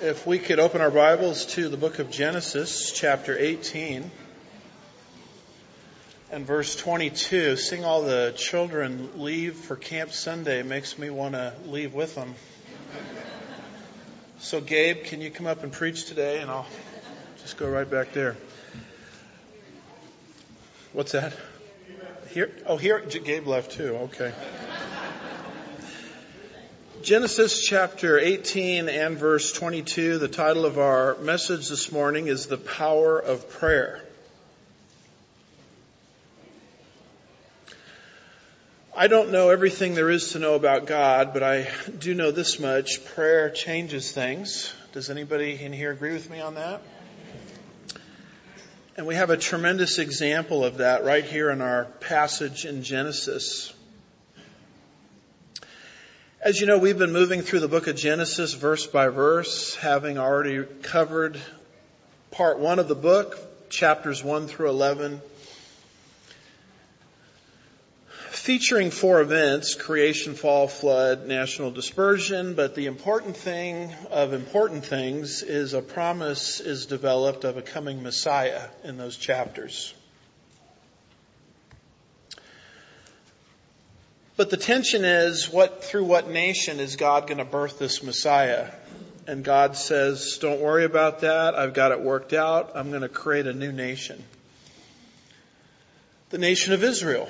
if we could open our Bibles to the book of Genesis, chapter 18, and verse 22. Seeing all the children leave for Camp Sunday makes me want to leave with them. So, Gabe, can you come up and preach today? And I'll just go right back there. What's that? Here? Oh, here? Gabe left too. Okay. Genesis chapter 18 and verse 22, the title of our message this morning is The Power of Prayer. I don't know everything there is to know about God, but I do know this much. Prayer changes things. Does anybody in here agree with me on that? And we have a tremendous example of that right here in our passage in Genesis. As you know, we've been moving through the book of Genesis verse by verse, having already covered part one of the book, chapters one through 11, featuring four events, creation, fall, flood, national dispersion, but the important thing of important things is a promise is developed of a coming Messiah in those chapters. But the tension is what, through what nation is God going to birth this Messiah? And God says, don't worry about that. I've got it worked out. I'm going to create a new nation. The nation of Israel.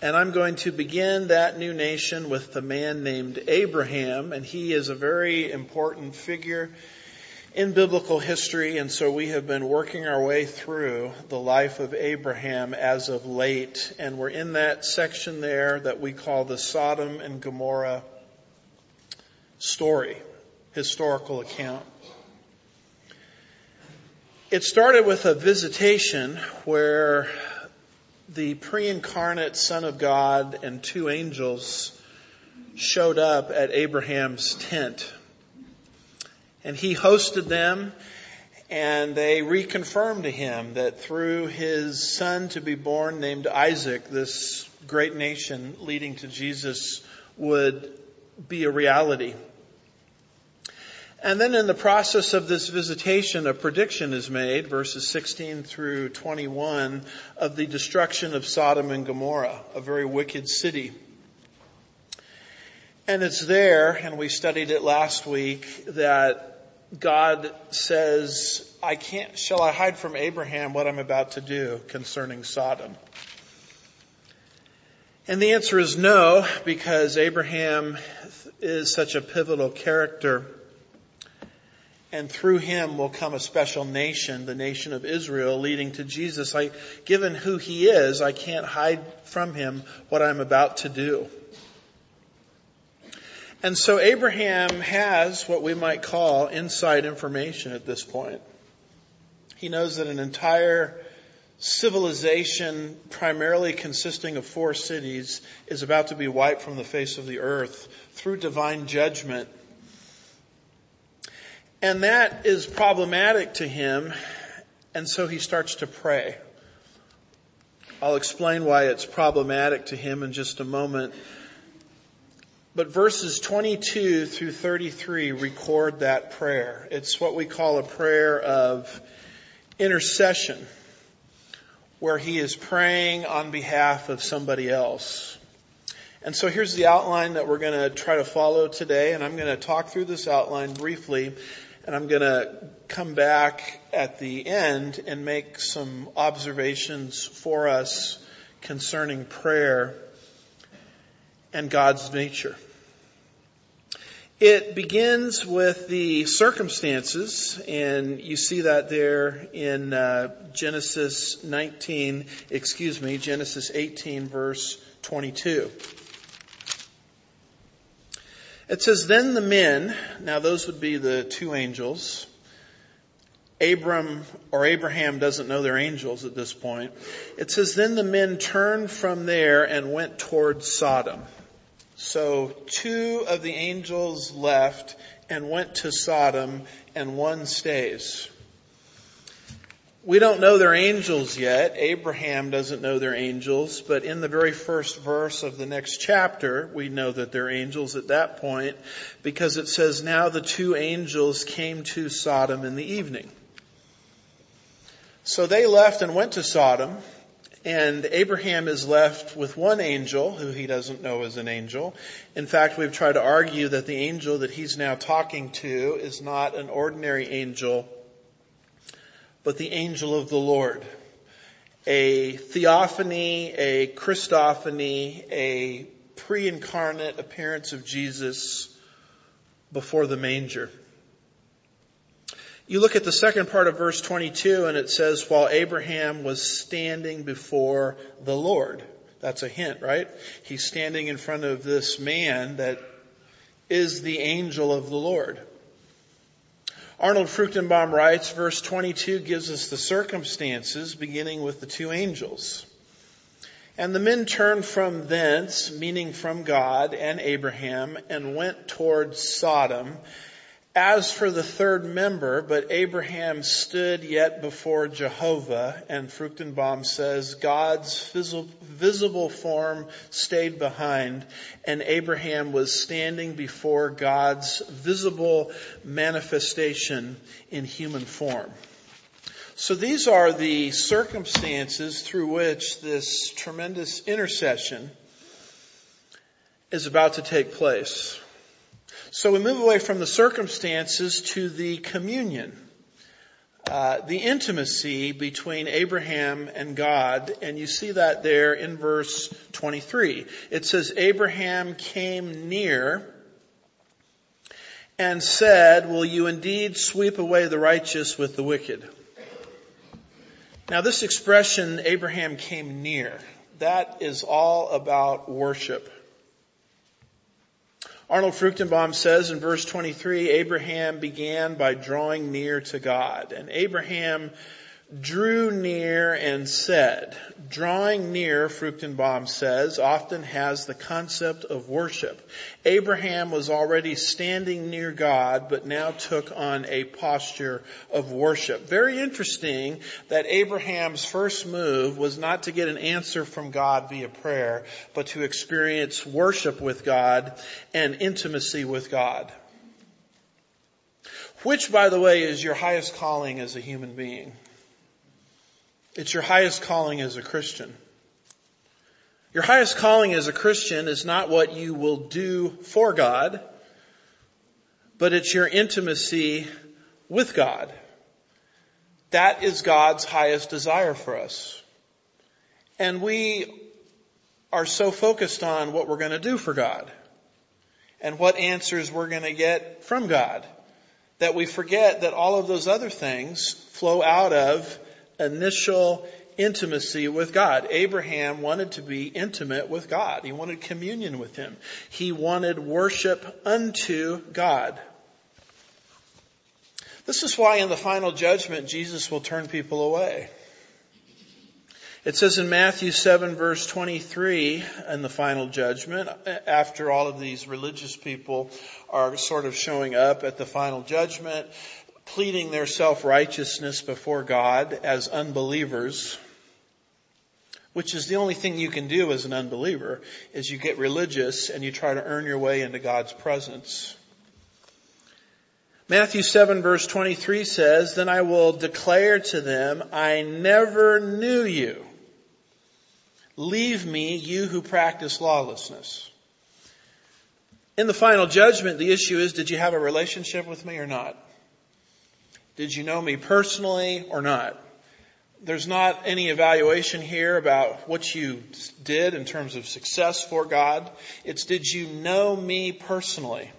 And I'm going to begin that new nation with the man named Abraham, and he is a very important figure in biblical history, and so we have been working our way through the life of Abraham as of late, and we're in that section there that we call the Sodom and Gomorrah story, historical account. It started with a visitation where the pre-incarnate Son of God and two angels showed up at Abraham's tent and he hosted them and they reconfirmed to him that through his son to be born named Isaac, this great nation leading to Jesus would be a reality. And then in the process of this visitation, a prediction is made, verses 16 through 21, of the destruction of Sodom and Gomorrah, a very wicked city. And it's there, and we studied it last week, that God says, I can't, shall I hide from Abraham what I'm about to do concerning Sodom? And the answer is no, because Abraham is such a pivotal character. And through him will come a special nation, the nation of Israel, leading to Jesus. I, given who he is, I can't hide from him what I'm about to do. And so Abraham has what we might call inside information at this point. He knows that an entire civilization, primarily consisting of four cities, is about to be wiped from the face of the earth through divine judgment. And that is problematic to him, and so he starts to pray. I'll explain why it's problematic to him in just a moment. But verses 22 through 33 record that prayer. It's what we call a prayer of intercession, where he is praying on behalf of somebody else. And so here's the outline that we're going to try to follow today, and I'm going to talk through this outline briefly, and I'm going to come back at the end and make some observations for us concerning prayer and God's nature. It begins with the circumstances, and you see that there in uh, Genesis 19, excuse me, Genesis 18, verse 22. It says, Then the men, now those would be the two angels. Abram or Abraham doesn't know they're angels at this point. It says, Then the men turned from there and went towards Sodom. So two of the angels left and went to Sodom and one stays. We don't know they're angels yet. Abraham doesn't know they're angels, but in the very first verse of the next chapter, we know that they're angels at that point because it says, now the two angels came to Sodom in the evening. So they left and went to Sodom, and Abraham is left with one angel who he doesn't know is an angel. In fact, we've tried to argue that the angel that he's now talking to is not an ordinary angel, but the angel of the Lord. A theophany, a Christophany, a pre-incarnate appearance of Jesus before the manger. You look at the second part of verse 22 and it says, while Abraham was standing before the Lord. That's a hint, right? He's standing in front of this man that is the angel of the Lord. Arnold Fruchtenbaum writes, verse 22 gives us the circumstances beginning with the two angels. And the men turned from thence, meaning from God and Abraham, and went towards Sodom. As for the third member, but Abraham stood yet before Jehovah, and Fruchtenbaum says God's visible form stayed behind, and Abraham was standing before God's visible manifestation in human form. So these are the circumstances through which this tremendous intercession is about to take place. So we move away from the circumstances to the communion, uh, the intimacy between Abraham and God, and you see that there in verse 23. It says, Abraham came near and said, will you indeed sweep away the righteous with the wicked? Now this expression, Abraham came near, that is all about worship. Arnold Fruchtenbaum says in verse 23, Abraham began by drawing near to God. And Abraham drew near and said, drawing near, Fruchtenbaum says, often has the concept of worship. Abraham was already standing near God, but now took on a posture of worship. Very interesting that Abraham's first move was not to get an answer from God via prayer, but to experience worship with God and intimacy with God. Which, by the way, is your highest calling as a human being? It's your highest calling as a Christian. Your highest calling as a Christian is not what you will do for God, but it's your intimacy with God. That is God's highest desire for us. And we are so focused on what we're going to do for God and what answers we're going to get from God that we forget that all of those other things flow out of initial intimacy with God. Abraham wanted to be intimate with God. He wanted communion with Him. He wanted worship unto God. This is why in the final judgment Jesus will turn people away. It says in Matthew 7 verse 23 in the final judgment, after all of these religious people are sort of showing up at the final judgment, pleading their self-righteousness before God as unbelievers, which is the only thing you can do as an unbeliever, is you get religious and you try to earn your way into God's presence. Matthew 7 verse 23 says, Then I will declare to them, I never knew you. Leave me, you who practice lawlessness. In the final judgment, the issue is, did you have a relationship with me or not? Did you know me personally or not? There's not any evaluation here about what you did in terms of success for God. It's did you know me personally?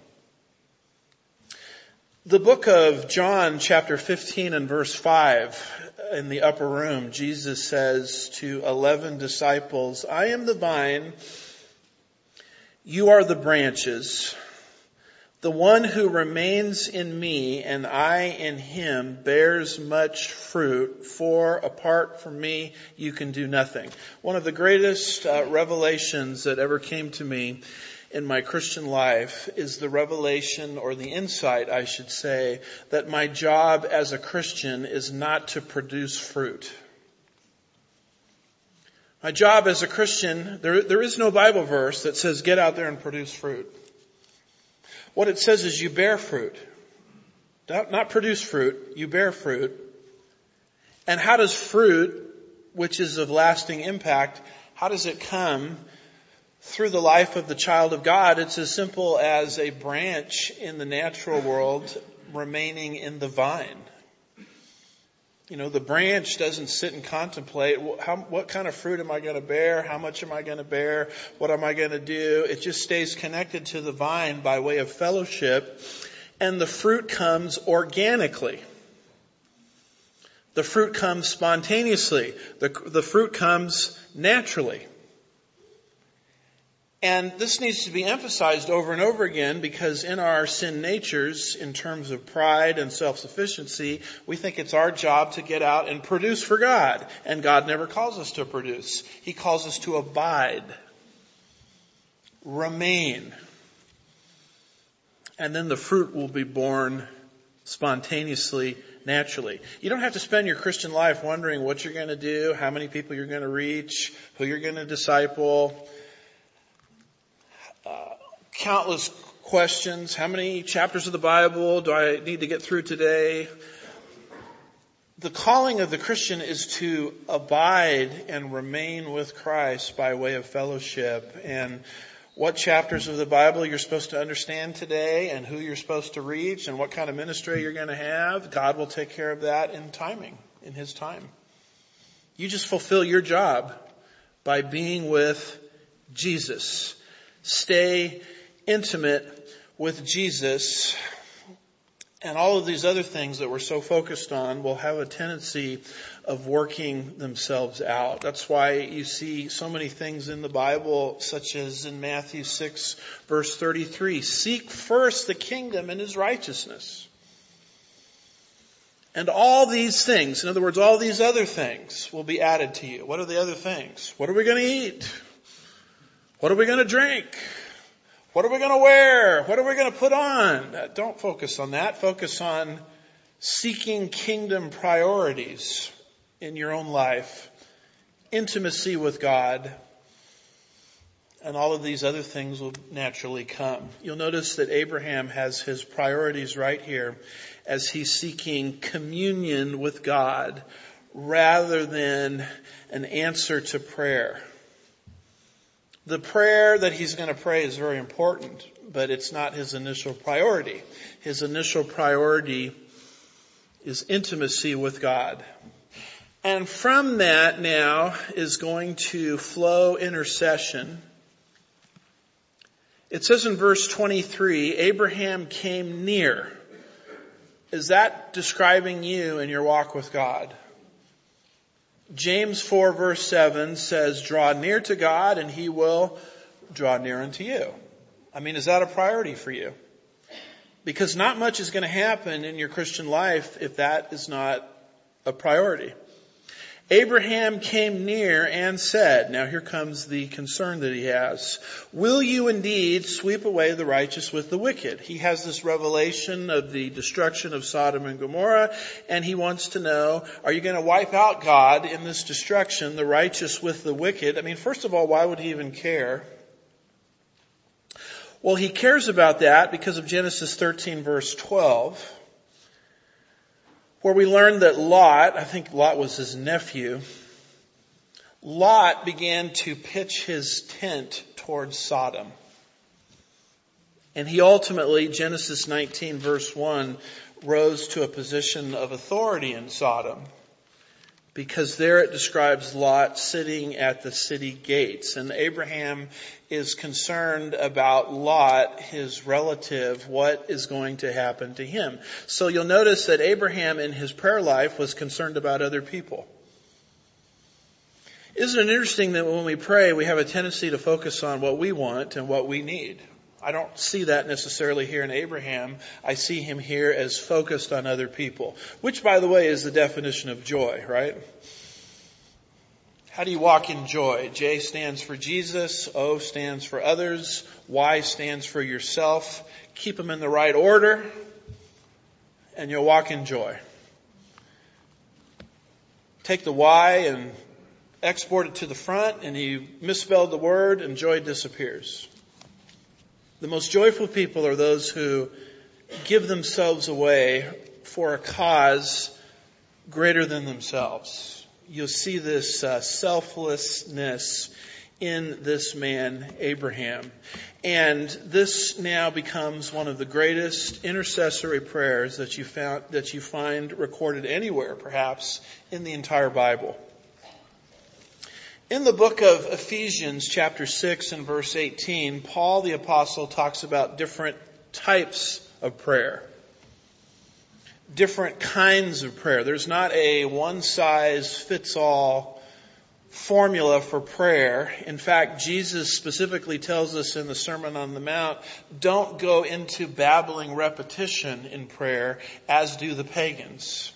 The book of John chapter 15 and verse 5 in the upper room, Jesus says to 11 disciples, I am the vine, you are the branches. The one who remains in me and I in him bears much fruit, for apart from me you can do nothing. One of the greatest uh, revelations that ever came to me in my Christian life is the revelation or the insight, I should say, that my job as a Christian is not to produce fruit. My job as a Christian, there, there is no Bible verse that says get out there and produce fruit. What it says is you bear fruit. Not produce fruit, you bear fruit. And how does fruit, which is of lasting impact, how does it come through the life of the child of God? It's as simple as a branch in the natural world remaining in the vine. You know, the branch doesn't sit and contemplate how, what kind of fruit am I going to bear? How much am I going to bear? What am I going to do? It just stays connected to the vine by way of fellowship and the fruit comes organically. The fruit comes spontaneously. The, the fruit comes naturally. And this needs to be emphasized over and over again because in our sin natures, in terms of pride and self-sufficiency, we think it's our job to get out and produce for God. And God never calls us to produce. He calls us to abide. Remain. And then the fruit will be born spontaneously, naturally. You don't have to spend your Christian life wondering what you're going to do, how many people you're going to reach, who you're going to disciple countless questions. How many chapters of the Bible do I need to get through today? The calling of the Christian is to abide and remain with Christ by way of fellowship and what chapters of the Bible you're supposed to understand today and who you're supposed to reach and what kind of ministry you're going to have. God will take care of that in timing, in His time. You just fulfill your job by being with Jesus. Stay intimate with Jesus and all of these other things that we're so focused on will have a tendency of working themselves out. That's why you see so many things in the Bible, such as in Matthew 6 verse 33, seek first the kingdom and his righteousness. And all these things, in other words, all these other things will be added to you. What are the other things? What are we going to eat? What are we going to drink? What are we going to wear? What are we going to put on? Uh, don't focus on that. Focus on seeking kingdom priorities in your own life, intimacy with God, and all of these other things will naturally come. You'll notice that Abraham has his priorities right here as he's seeking communion with God rather than an answer to prayer. The prayer that he's going to pray is very important, but it's not his initial priority. His initial priority is intimacy with God. And from that now is going to flow intercession. It says in verse 23, Abraham came near. Is that describing you in your walk with God? James 4 verse 7 says, draw near to God and he will draw near unto you. I mean, is that a priority for you? Because not much is going to happen in your Christian life if that is not a priority. Abraham came near and said, now here comes the concern that he has. Will you indeed sweep away the righteous with the wicked? He has this revelation of the destruction of Sodom and Gomorrah and he wants to know, are you going to wipe out God in this destruction, the righteous with the wicked? I mean, first of all, why would he even care? Well, he cares about that because of Genesis 13 verse 12 where we learned that Lot, I think Lot was his nephew, Lot began to pitch his tent towards Sodom. And he ultimately, Genesis 19 verse 1, rose to a position of authority in Sodom because there it describes Lot sitting at the city gates and Abraham is concerned about Lot, his relative, what is going to happen to him. So you'll notice that Abraham in his prayer life was concerned about other people. Isn't it interesting that when we pray, we have a tendency to focus on what we want and what we need? I don't see that necessarily here in Abraham. I see him here as focused on other people, which by the way is the definition of joy, right? How do you walk in joy? J stands for Jesus, O stands for others, Y stands for yourself. Keep them in the right order, and you'll walk in joy. Take the Y and export it to the front, and you misspelled the word, and joy disappears. The most joyful people are those who give themselves away for a cause greater than themselves you'll see this uh, selflessness in this man, Abraham. And this now becomes one of the greatest intercessory prayers that you found, that you find recorded anywhere, perhaps, in the entire Bible. In the book of Ephesians chapter 6 and verse 18, Paul the apostle talks about different types of prayer different kinds of prayer. There's not a one size fits all formula for prayer. In fact, Jesus specifically tells us in the Sermon on the Mount, don't go into babbling repetition in prayer as do the pagans.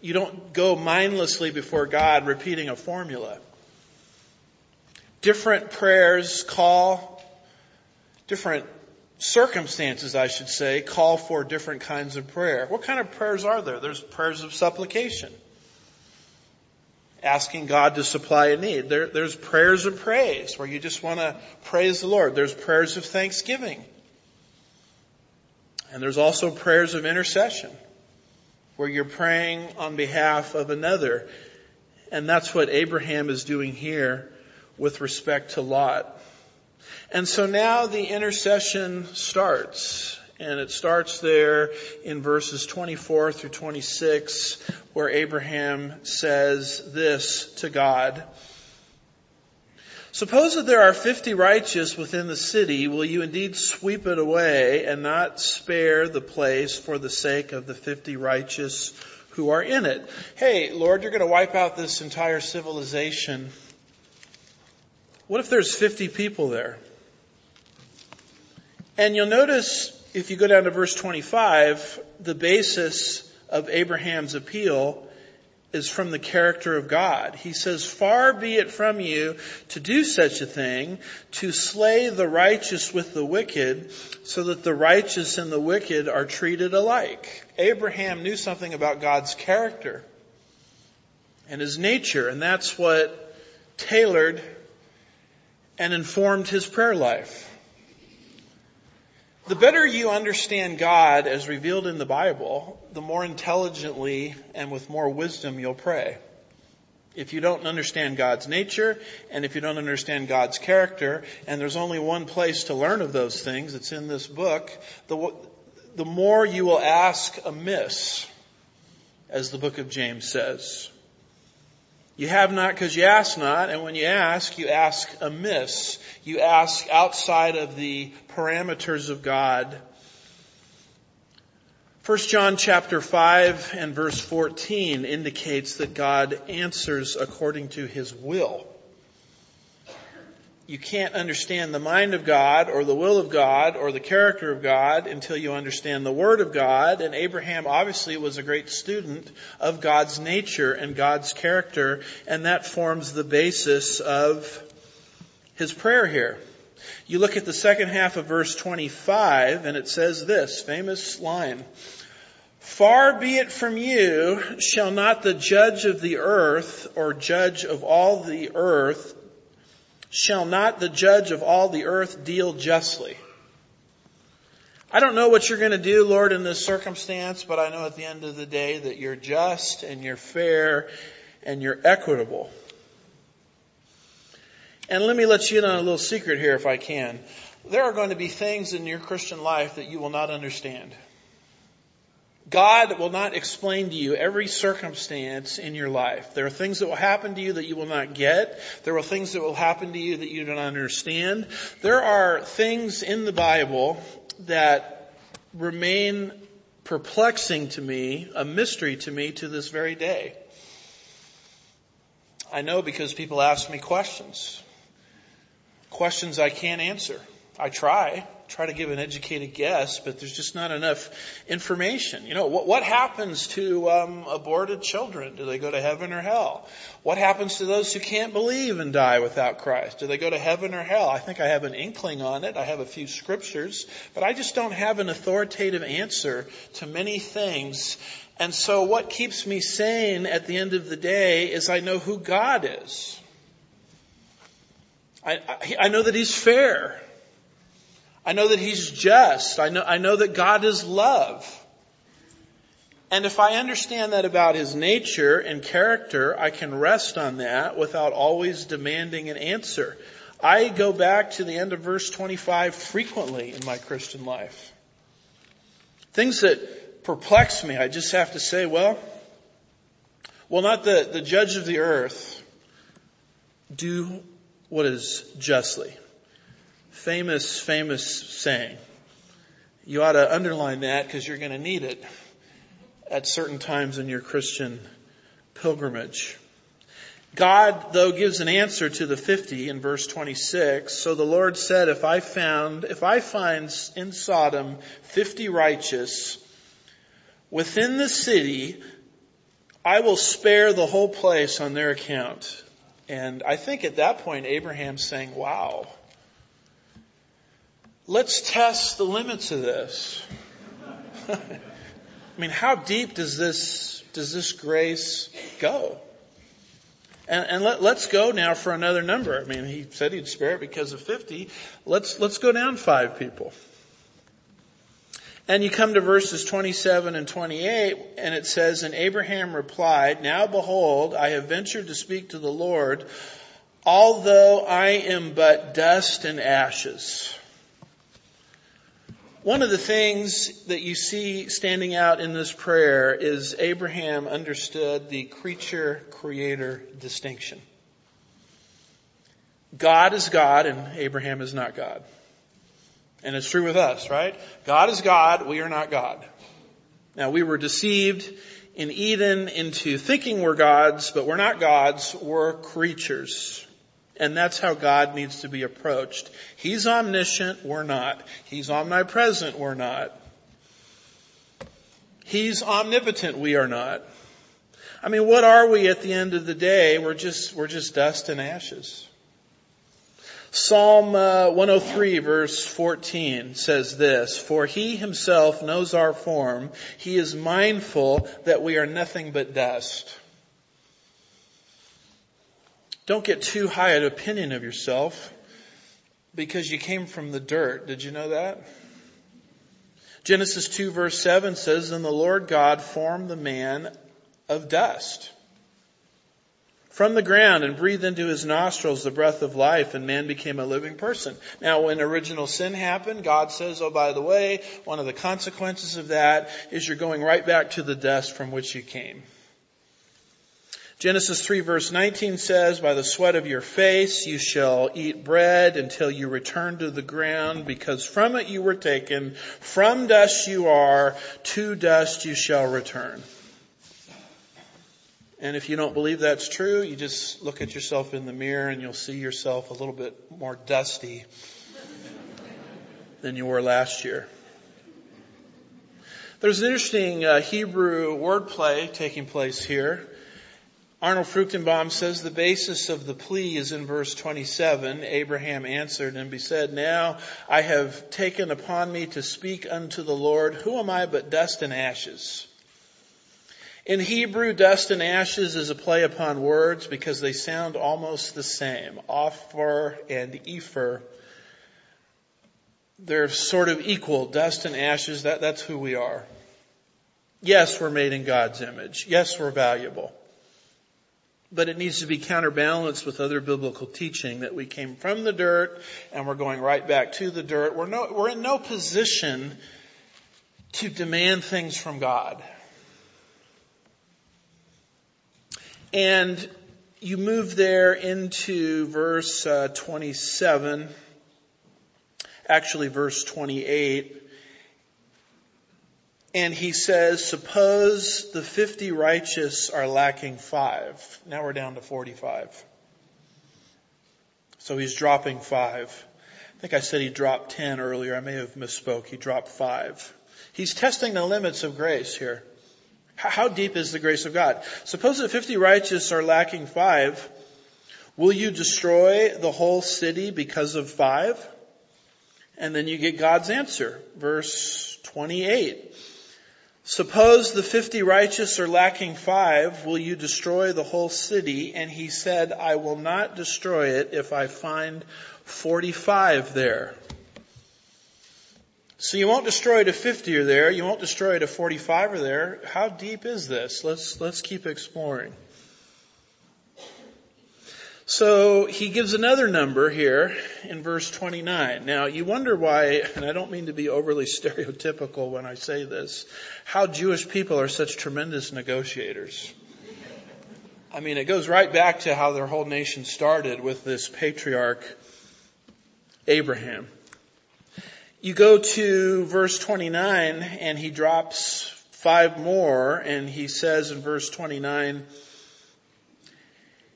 You don't go mindlessly before God repeating a formula. Different prayers call different circumstances, I should say, call for different kinds of prayer. What kind of prayers are there? There's prayers of supplication. Asking God to supply a need. There, there's prayers of praise where you just want to praise the Lord. There's prayers of thanksgiving. And there's also prayers of intercession where you're praying on behalf of another. And that's what Abraham is doing here with respect to Lot. And so now the intercession starts. And it starts there in verses 24 through 26 where Abraham says this to God. Suppose that there are 50 righteous within the city, will you indeed sweep it away and not spare the place for the sake of the 50 righteous who are in it? Hey, Lord, you're going to wipe out this entire civilization. What if there's 50 people there? And you'll notice if you go down to verse 25, the basis of Abraham's appeal is from the character of God. He says, far be it from you to do such a thing, to slay the righteous with the wicked, so that the righteous and the wicked are treated alike. Abraham knew something about God's character and his nature, and that's what tailored and informed his prayer life. The better you understand God as revealed in the Bible, the more intelligently and with more wisdom you'll pray. If you don't understand God's nature, and if you don't understand God's character, and there's only one place to learn of those things, it's in this book, the, the more you will ask amiss, as the book of James says. You have not because you ask not, and when you ask, you ask amiss. You ask outside of the parameters of God. 1 John chapter 5 and verse 14 indicates that God answers according to his will you can't understand the mind of God or the will of God or the character of God until you understand the Word of God. And Abraham obviously was a great student of God's nature and God's character, and that forms the basis of his prayer here. You look at the second half of verse 25 and it says this famous line. Far be it from you, shall not the judge of the earth or judge of all the earth shall not the judge of all the earth deal justly? I don't know what you're going to do, Lord, in this circumstance, but I know at the end of the day that you're just and you're fair and you're equitable. And let me let you in on a little secret here if I can. There are going to be things in your Christian life that you will not understand. God will not explain to you every circumstance in your life. There are things that will happen to you that you will not get. There are things that will happen to you that you don't understand. There are things in the Bible that remain perplexing to me, a mystery to me to this very day. I know because people ask me questions. Questions I can't answer. I try, try to give an educated guess, but there's just not enough information. You know, what, what happens to um, aborted children? Do they go to heaven or hell? What happens to those who can't believe and die without Christ? Do they go to heaven or hell? I think I have an inkling on it. I have a few scriptures, but I just don't have an authoritative answer to many things. And so what keeps me sane at the end of the day is I know who God is. I, I, I know that He's fair. I know that He's just. I know, I know that God is love. And if I understand that about His nature and character, I can rest on that without always demanding an answer. I go back to the end of verse 25 frequently in my Christian life. Things that perplex me, I just have to say, well, will not the, the judge of the earth do what is justly? Famous, famous saying. You ought to underline that because you're going to need it at certain times in your Christian pilgrimage. God, though, gives an answer to the 50 in verse 26. So the Lord said, if I found, if I find in Sodom 50 righteous within the city, I will spare the whole place on their account. And I think at that point, Abraham's saying, wow, let's test the limits of this. I mean, how deep does this, does this grace go? And, and let, us go now for another number. I mean, he said he'd spare it because of 50. Let's, let's go down five people. And you come to verses 27 and 28, and it says, And Abraham replied, Now behold, I have ventured to speak to the Lord, although I am but dust and ashes. One of the things that you see standing out in this prayer is Abraham understood the creature creator distinction. God is God and Abraham is not God. And it's true with us, right? God is God, we are not God. Now we were deceived in Eden into thinking we're gods, but we're not gods, we're creatures. And that's how God needs to be approached. He's omniscient, we're not. He's omnipresent, we're not. He's omnipotent, we are not. I mean, what are we at the end of the day? We're just, we're just dust and ashes. Psalm uh, 103 verse 14 says this, For he himself knows our form. He is mindful that we are nothing but dust. Don't get too high an opinion of yourself because you came from the dirt. Did you know that? Genesis 2 verse 7 says, And the Lord God formed the man of dust from the ground and breathed into his nostrils the breath of life and man became a living person. Now when original sin happened, God says, oh by the way, one of the consequences of that is you're going right back to the dust from which you came. Genesis 3 verse 19 says, By the sweat of your face you shall eat bread until you return to the ground, because from it you were taken. From dust you are, to dust you shall return. And if you don't believe that's true, you just look at yourself in the mirror and you'll see yourself a little bit more dusty than you were last year. There's an interesting uh, Hebrew wordplay taking place here. Arnold Fruchtenbaum says the basis of the plea is in verse 27. Abraham answered and he said, Now I have taken upon me to speak unto the Lord. Who am I but dust and ashes? In Hebrew, dust and ashes is a play upon words because they sound almost the same. Ophir and Epher. They're sort of equal. Dust and ashes, that, that's who we are. Yes, we're made in God's image. Yes, we're valuable but it needs to be counterbalanced with other biblical teaching that we came from the dirt and we're going right back to the dirt. We're, no, we're in no position to demand things from God. And you move there into verse uh, 27, actually verse 28. And he says, suppose the 50 righteous are lacking five. Now we're down to 45. So he's dropping five. I think I said he dropped 10 earlier. I may have misspoke. He dropped 5. He's testing the limits of grace here. How deep is the grace of God? Suppose that 50 righteous are lacking 5. Will you destroy the whole city because of 5? And then you get God's answer. Verse 28. Suppose the 50 righteous are lacking 5. Will you destroy the whole city? And he said, I will not destroy it if I find 45 there. So you won't destroy it if 50 are there. You won't destroy it if 45 are there. How deep is this? Let's, let's keep exploring. So he gives another number here in verse 29. Now you wonder why, and I don't mean to be overly stereotypical when I say this, how Jewish people are such tremendous negotiators. I mean, it goes right back to how their whole nation started with this patriarch, Abraham. You go to verse 29 and he drops five more and he says in verse 29,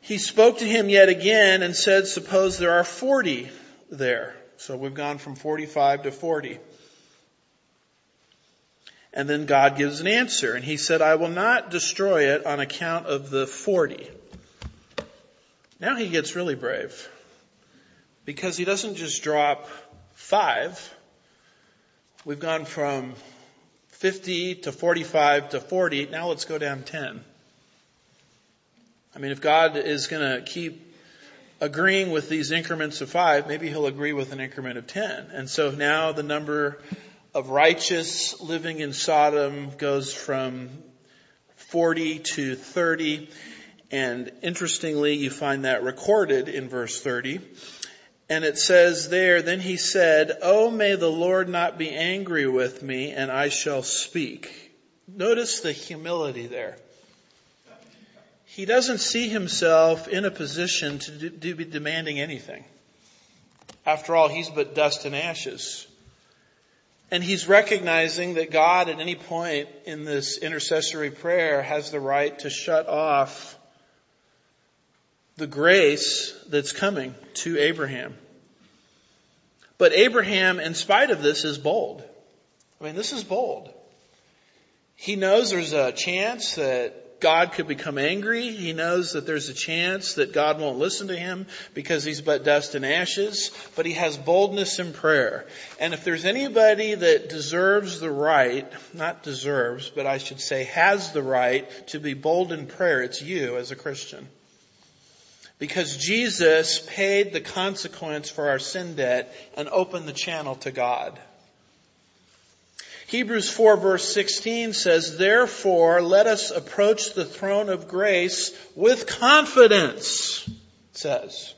he spoke to him yet again and said, suppose there are 40 there. So we've gone from 45 to 40. And then God gives an answer and he said, I will not destroy it on account of the 40. Now he gets really brave because he doesn't just drop five. We've gone from 50 to 45 to 40. Now let's go down 10. I mean, if God is going to keep agreeing with these increments of five, maybe he'll agree with an increment of 10. And so now the number of righteous living in Sodom goes from 40 to 30. And interestingly, you find that recorded in verse 30. And it says there, then he said, Oh, may the Lord not be angry with me and I shall speak. Notice the humility there he doesn't see himself in a position to, be demanding anything. After all, he's but dust and ashes. And he's recognizing that God at any point in this intercessory prayer has the right to shut off the grace that's coming to Abraham. But Abraham, in spite of this, is bold. I mean, this is bold. He knows there's a chance that God could become angry. He knows that there's a chance that God won't listen to him because he's but dust and ashes, but he has boldness in prayer. And if there's anybody that deserves the right, not deserves, but I should say has the right to be bold in prayer, it's you as a Christian. Because Jesus paid the consequence for our sin debt and opened the channel to God. Hebrews 4 verse 16 says, therefore let us approach the throne of grace with confidence, it says.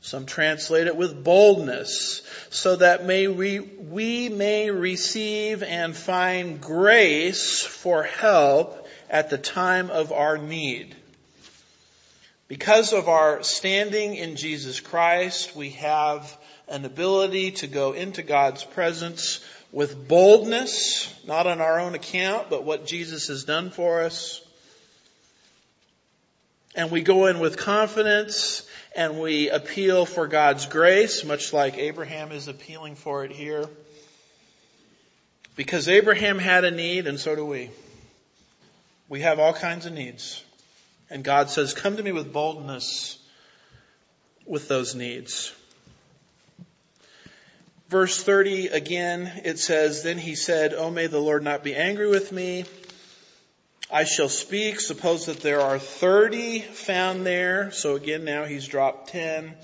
Some translate it with boldness, so that may we, we may receive and find grace for help at the time of our need. Because of our standing in Jesus Christ, we have an ability to go into God's presence with boldness, not on our own account, but what Jesus has done for us. And we go in with confidence and we appeal for God's grace, much like Abraham is appealing for it here. Because Abraham had a need and so do we. We have all kinds of needs. And God says, come to me with boldness with those needs. Verse 30 again, it says, Then he said, Oh, may the Lord not be angry with me. I shall speak. Suppose that there are 30 found there. So again, now he's dropped 10.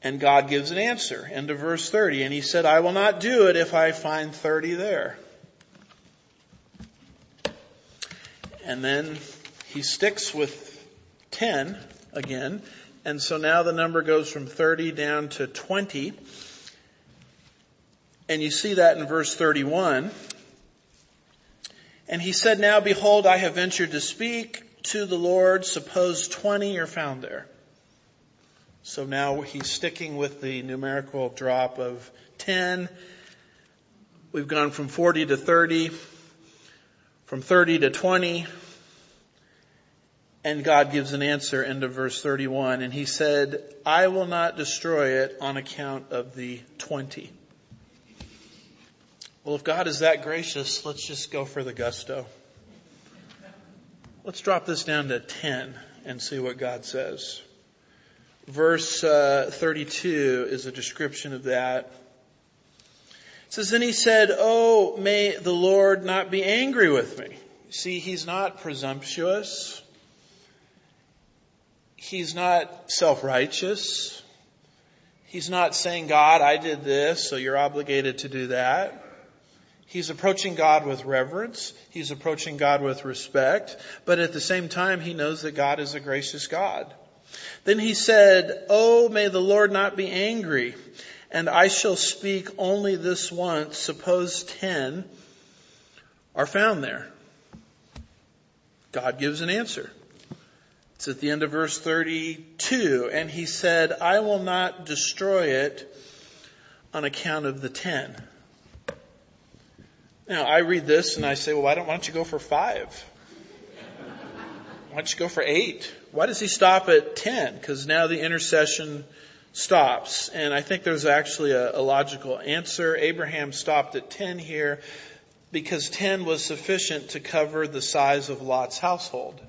And God gives an answer. End of verse 30. And he said, I will not do it if I find 30 there. And then he sticks with 10 again. And so now the number goes from 30 down to 20. And you see that in verse 31. And he said, now behold, I have ventured to speak to the Lord. Suppose 20 are found there. So now he's sticking with the numerical drop of 10. We've gone from 40 to 30, from 30 to 20. And God gives an answer into verse 31 and he said, I will not destroy it on account of the 20. Well, if God is that gracious, let's just go for the gusto. Let's drop this down to 10 and see what God says. Verse uh, 32 is a description of that. It says, Then he said, Oh, may the Lord not be angry with me. See, he's not presumptuous. He's not self-righteous. He's not saying, God, I did this, so you're obligated to do that. He's approaching God with reverence. He's approaching God with respect. But at the same time, he knows that God is a gracious God. Then he said, Oh, may the Lord not be angry, and I shall speak only this once. Suppose ten are found there. God gives an answer. It's at the end of verse 32. And he said, I will not destroy it on account of the ten. Now, I read this and I say, well, why don't, why don't you go for five? Why don't you go for eight? Why does he stop at ten? Because now the intercession stops. And I think there's actually a, a logical answer. Abraham stopped at ten here because ten was sufficient to cover the size of Lot's household.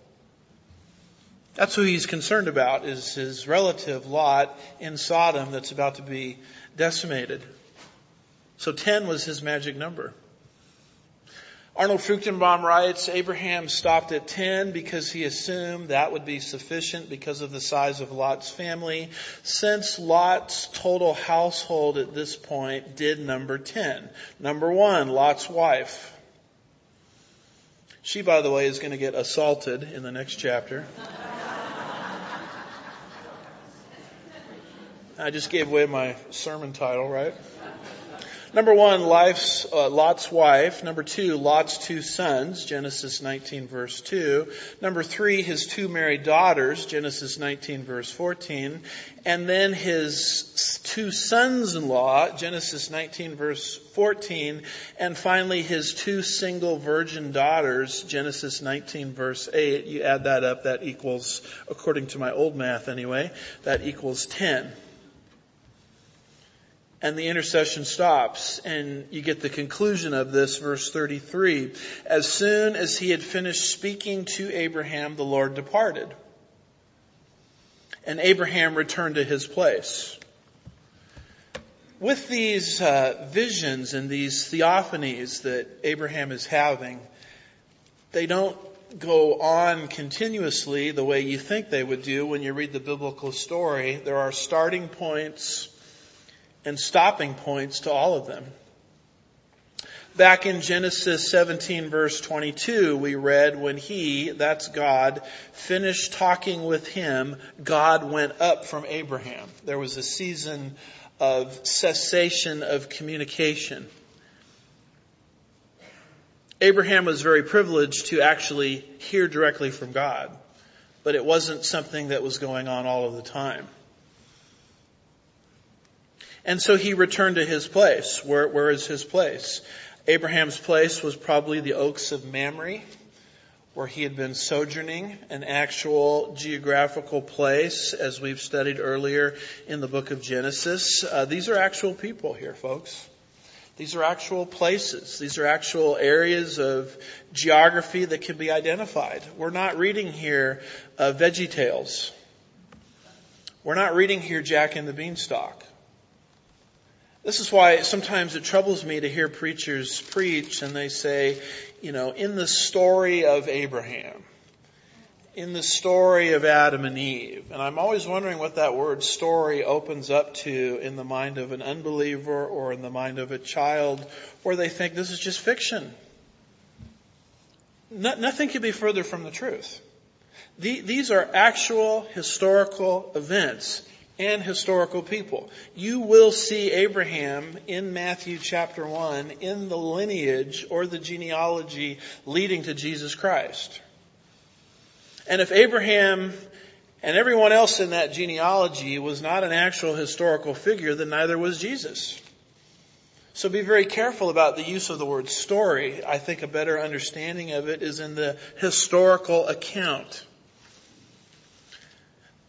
That's who he's concerned about is his relative Lot in Sodom that's about to be decimated. So 10 was his magic number. Arnold Fruchtenbaum writes, Abraham stopped at 10 because he assumed that would be sufficient because of the size of Lot's family, since Lot's total household at this point did number 10. Number one, Lot's wife. She, by the way, is going to get assaulted in the next chapter. I just gave away my sermon title, right? Number one, life's, uh, Lot's wife. Number two, Lot's two sons, Genesis 19 verse 2. Number three, his two married daughters, Genesis 19 verse 14. And then his two sons-in-law, Genesis 19 verse 14. And finally, his two single virgin daughters, Genesis 19 verse 8. You add that up, that equals, according to my old math anyway, that equals 10 and the intercession stops and you get the conclusion of this verse 33 as soon as he had finished speaking to abraham the lord departed. And abraham returned to his place. With these uh, visions and these theophanies that abraham is having they don't go on continuously the way you think they would do when you read the biblical story. There are starting points and stopping points to all of them. Back in Genesis 17 verse 22, we read when he, that's God, finished talking with him, God went up from Abraham. There was a season of cessation of communication. Abraham was very privileged to actually hear directly from God, but it wasn't something that was going on all of the time. And so he returned to his place. Where, where is his place? Abraham's place was probably the oaks of Mamre, where he had been sojourning, an actual geographical place, as we've studied earlier in the book of Genesis. Uh, these are actual people here, folks. These are actual places. These are actual areas of geography that can be identified. We're not reading here uh, Veggie Tales. We're not reading here Jack and the Beanstalk. This is why sometimes it troubles me to hear preachers preach and they say, you know, in the story of Abraham, in the story of Adam and Eve. And I'm always wondering what that word story opens up to in the mind of an unbeliever or in the mind of a child where they think this is just fiction. No, nothing could be further from the truth. The, these are actual historical events and historical people. You will see Abraham in Matthew chapter 1 in the lineage or the genealogy leading to Jesus Christ. And if Abraham and everyone else in that genealogy was not an actual historical figure, then neither was Jesus. So be very careful about the use of the word story. I think a better understanding of it is in the historical account.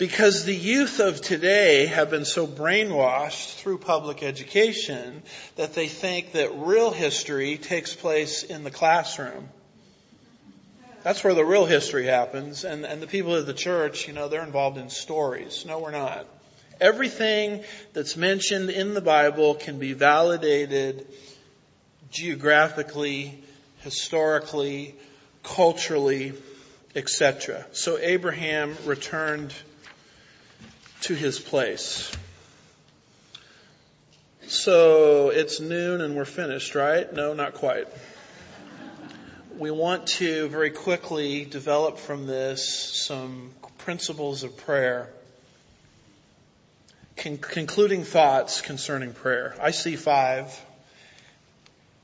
Because the youth of today have been so brainwashed through public education that they think that real history takes place in the classroom. That's where the real history happens. And, and the people of the church, you know, they're involved in stories. No, we're not. Everything that's mentioned in the Bible can be validated geographically, historically, culturally, etc. So Abraham returned to his place. So it's noon and we're finished, right? No, not quite we want to very quickly develop from this some principles of prayer. Con- concluding thoughts concerning prayer. I see five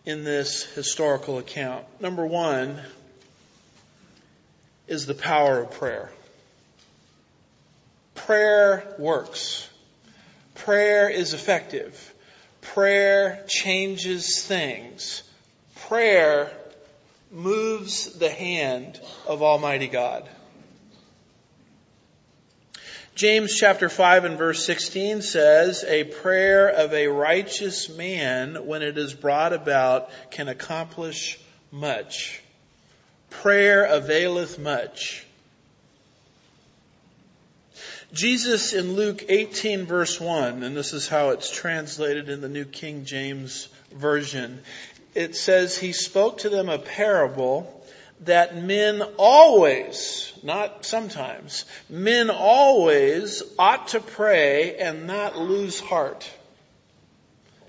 in this historical account. Number one is the power of prayer. Prayer works. Prayer is effective. Prayer changes things. Prayer moves the hand of Almighty God. James chapter 5 and verse 16 says, a prayer of a righteous man, when it is brought about, can accomplish much. Prayer availeth much. Jesus in Luke 18 verse 1, and this is how it's translated in the New King James Version, it says he spoke to them a parable that men always, not sometimes, men always ought to pray and not lose heart.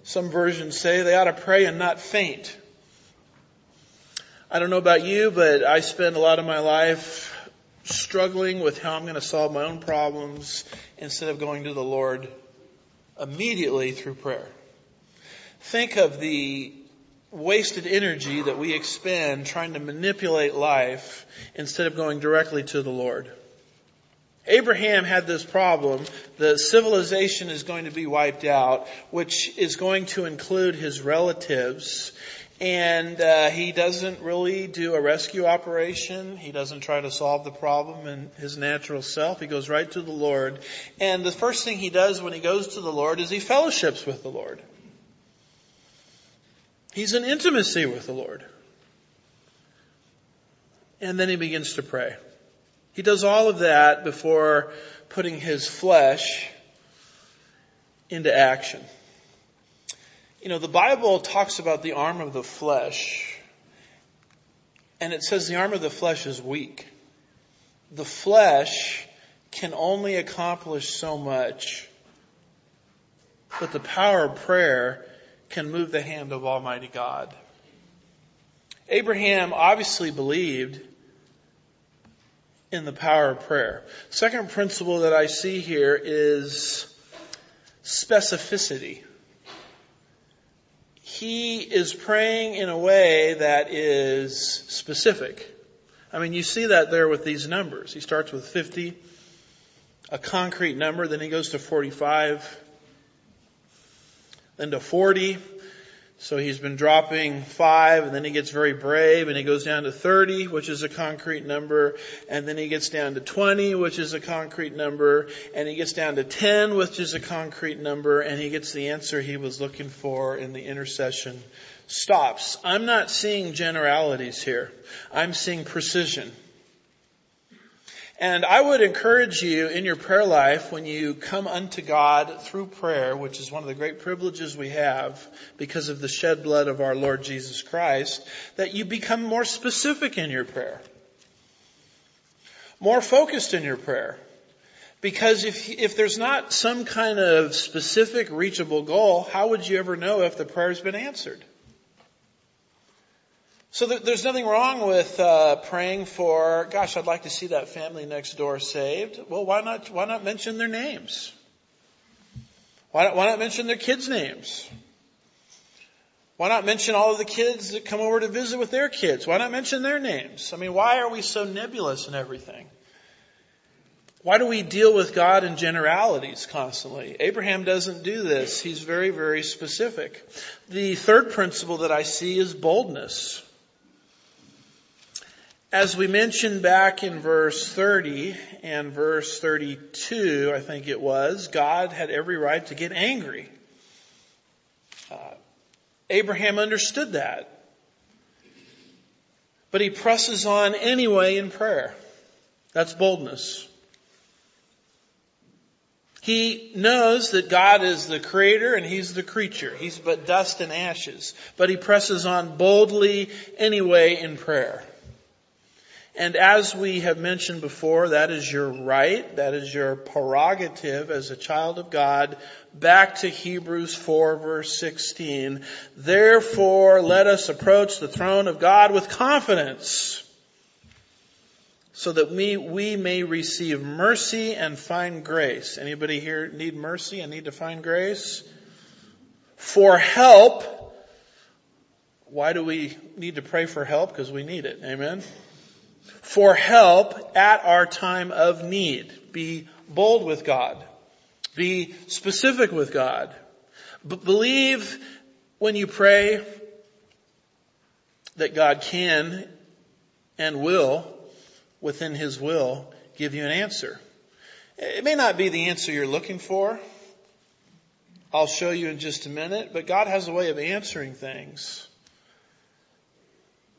Some versions say they ought to pray and not faint. I don't know about you, but I spend a lot of my life struggling with how I'm going to solve my own problems instead of going to the Lord immediately through prayer. Think of the wasted energy that we expend trying to manipulate life instead of going directly to the Lord. Abraham had this problem. The civilization is going to be wiped out, which is going to include his relatives. And uh, he doesn't really do a rescue operation. He doesn't try to solve the problem in his natural self. He goes right to the Lord. And the first thing he does when he goes to the Lord is he fellowships with the Lord. He's in intimacy with the Lord. And then he begins to pray. He does all of that before putting his flesh into action. You know, the Bible talks about the arm of the flesh, and it says the arm of the flesh is weak. The flesh can only accomplish so much, but the power of prayer can move the hand of Almighty God. Abraham obviously believed in the power of prayer. Second principle that I see here is specificity. He is praying in a way that is specific. I mean, you see that there with these numbers. He starts with 50, a concrete number, then he goes to 45, then to 40. So he's been dropping five and then he gets very brave and he goes down to 30, which is a concrete number. And then he gets down to 20, which is a concrete number. And he gets down to 10, which is a concrete number. And he gets the answer he was looking for in the intercession stops. I'm not seeing generalities here. I'm seeing precision. And I would encourage you in your prayer life when you come unto God through prayer, which is one of the great privileges we have because of the shed blood of our Lord Jesus Christ, that you become more specific in your prayer. More focused in your prayer. Because if, if there's not some kind of specific reachable goal, how would you ever know if the prayer's been answered? So there's nothing wrong with uh, praying for, gosh, I'd like to see that family next door saved. Well, why not? Why not mention their names? Why not, why not mention their kids' names? Why not mention all of the kids that come over to visit with their kids? Why not mention their names? I mean, why are we so nebulous in everything? Why do we deal with God in generalities constantly? Abraham doesn't do this. He's very, very specific. The third principle that I see is boldness. As we mentioned back in verse 30 and verse 32, I think it was, God had every right to get angry. Uh, Abraham understood that. But he presses on anyway in prayer. That's boldness. He knows that God is the creator and he's the creature. He's but dust and ashes. But he presses on boldly anyway in prayer. And as we have mentioned before, that is your right, that is your prerogative as a child of God. Back to Hebrews 4 verse 16. Therefore let us approach the throne of God with confidence so that we, we may receive mercy and find grace. Anybody here need mercy and need to find grace? For help. Why do we need to pray for help? Because we need it. Amen for help at our time of need. Be bold with God. Be specific with God. But believe when you pray that God can and will, within His will, give you an answer. It may not be the answer you're looking for. I'll show you in just a minute, but God has a way of answering things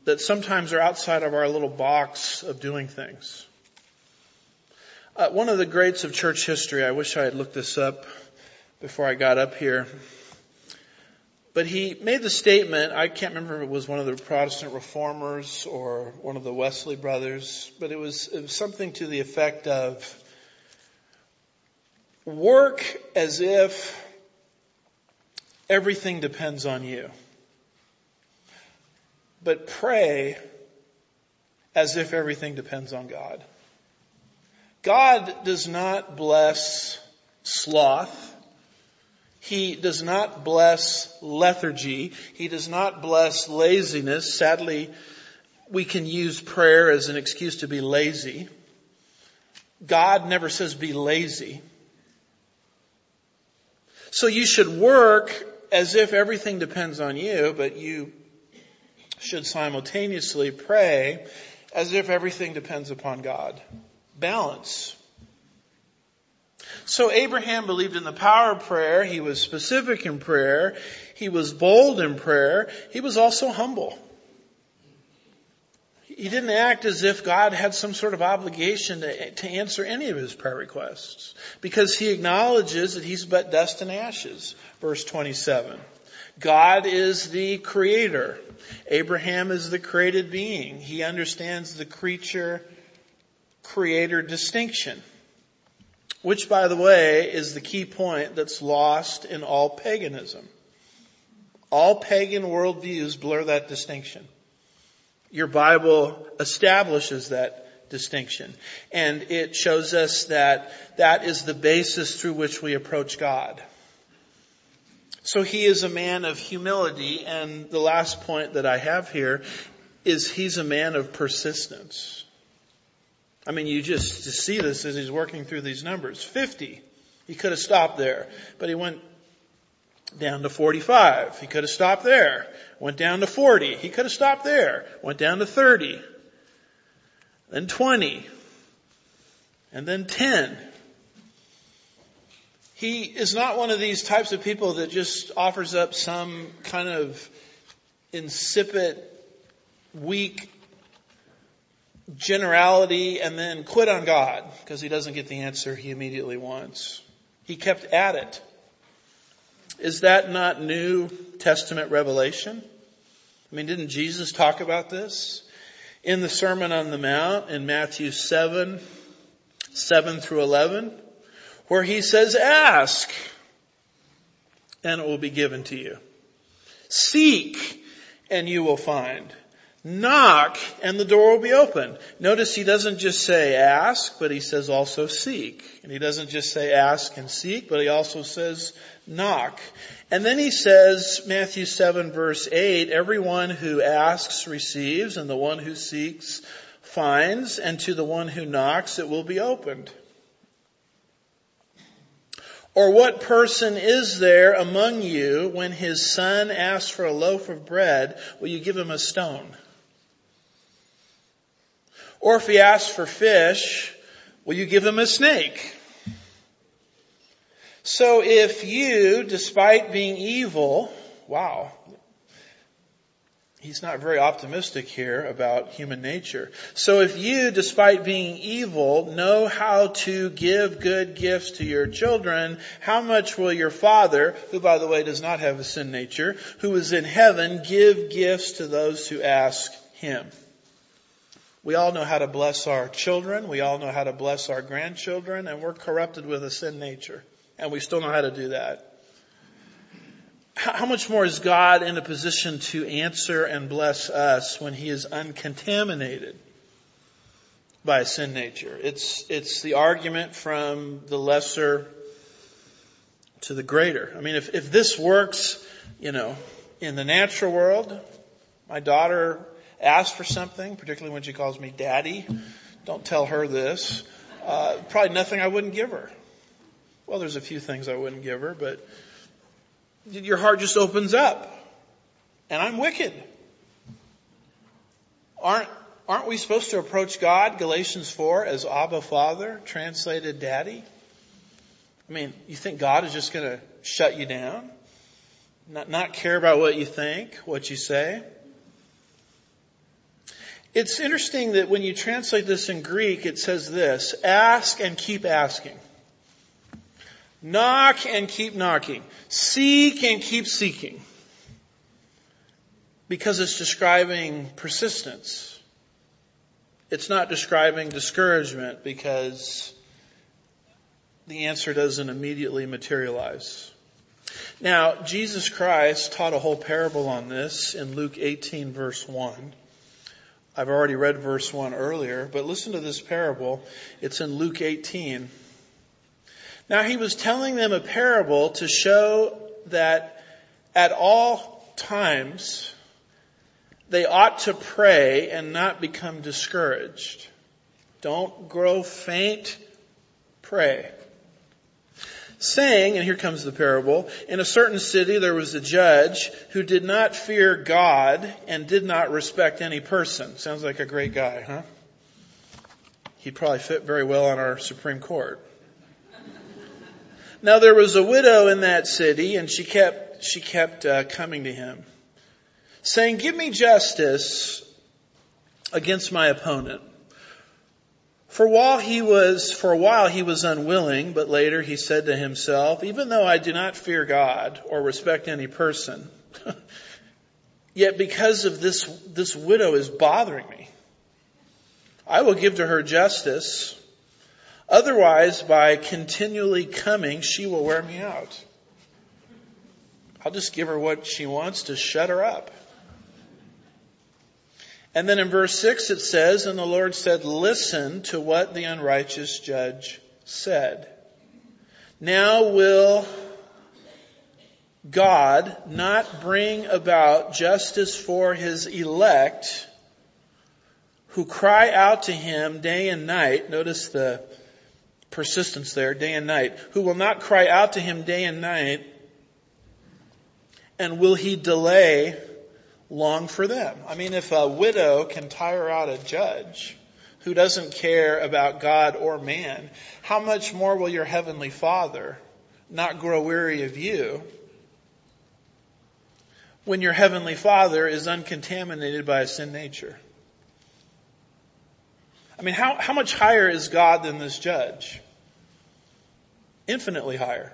that sometimes are outside of our little box of doing things. Uh, one of the greats of church history, I wish I had looked this up before I got up here, but he made the statement, I can't remember if it was one of the Protestant reformers or one of the Wesley brothers, but it was, it was something to the effect of, work as if everything depends on you but pray as if everything depends on God. God does not bless sloth. He does not bless lethargy. He does not bless laziness. Sadly, we can use prayer as an excuse to be lazy. God never says be lazy. So you should work as if everything depends on you, but you should simultaneously pray as if everything depends upon God. Balance. So Abraham believed in the power of prayer. He was specific in prayer. He was bold in prayer. He was also humble. He didn't act as if God had some sort of obligation to, to answer any of his prayer requests because he acknowledges that he's but dust and ashes. Verse 27. God is the creator. Abraham is the created being. He understands the creature creator distinction. Which by the way is the key point that's lost in all paganism. All pagan worldviews blur that distinction. Your Bible establishes that distinction. And it shows us that that is the basis through which we approach God. So he is a man of humility and the last point that I have here is he's a man of persistence. I mean, you just see this as he's working through these numbers. 50. He could have stopped there, but he went down to 45. He could have stopped there. Went down to 40. He could have stopped there. Went down to 30. Then 20. And then 10. He is not one of these types of people that just offers up some kind of insipid, weak generality and then quit on God because he doesn't get the answer he immediately wants. He kept at it. Is that not New Testament revelation? I mean, didn't Jesus talk about this? In the Sermon on the Mount in Matthew 7, 7 through 11, where he says, ask and it will be given to you. Seek and you will find. Knock and the door will be open. Notice he doesn't just say ask, but he says also seek. And he doesn't just say ask and seek, but he also says knock. And then he says, Matthew 7 verse 8, everyone who asks receives and the one who seeks finds and to the one who knocks it will be opened. Or what person is there among you when his son asks for a loaf of bread, will you give him a stone? Or if he asks for fish, will you give him a snake? So if you, despite being evil, wow, he's not very optimistic here about human nature. So if you, despite being evil, know how to give good gifts to your children, how much will your Father, who by the way does not have a sin nature, who is in heaven, give gifts to those who ask him? We all know how to bless our children. We all know how to bless our grandchildren and we're corrupted with a sin nature. And we still know how to do that. How much more is God in a position to answer and bless us when He is uncontaminated by a sin nature? It's, it's the argument from the lesser to the greater. I mean, if, if this works, you know, in the natural world, my daughter asked for something, particularly when she calls me daddy. Don't tell her this. Uh, probably nothing I wouldn't give her. Well, there's a few things I wouldn't give her, but your heart just opens up. And I'm wicked. Aren't, aren't we supposed to approach God, Galatians 4, as Abba Father, translated daddy? I mean, you think God is just gonna shut you down? Not, not care about what you think, what you say? It's interesting that when you translate this in Greek, it says this, ask and keep asking. Knock and keep knocking. Seek and keep seeking. Because it's describing persistence. It's not describing discouragement because the answer doesn't immediately materialize. Now, Jesus Christ taught a whole parable on this in Luke 18 verse 1. I've already read verse 1 earlier, but listen to this parable. It's in Luke 18. Now he was telling them a parable to show that at all times they ought to pray and not become discouraged. Don't grow faint, pray saying, and here comes the parable, in a certain city there was a judge who did not fear God and did not respect any person. Sounds like a great guy, huh? He'd probably fit very well on our Supreme Court. Now there was a widow in that city and she kept, she kept uh, coming to him saying, give me justice against my opponent. For while he was, for a while he was unwilling, but later he said to himself, even though I do not fear God or respect any person, yet because of this, this widow is bothering me, I will give to her justice. Otherwise, by continually coming, she will wear me out. I'll just give her what she wants to shut her up. And then in verse 6 it says, And the Lord said, Listen to what the unrighteous judge said. Now will God not bring about justice for his elect who cry out to him day and night. Notice the persistence there, day and night. Who will not cry out to him day and night. And will he delay long for them. I mean, if a widow can tire out a judge who doesn't care about God or man, how much more will your heavenly father not grow weary of you when your heavenly father is uncontaminated by a sin nature? I mean, how, how much higher is God than this judge? Infinitely higher.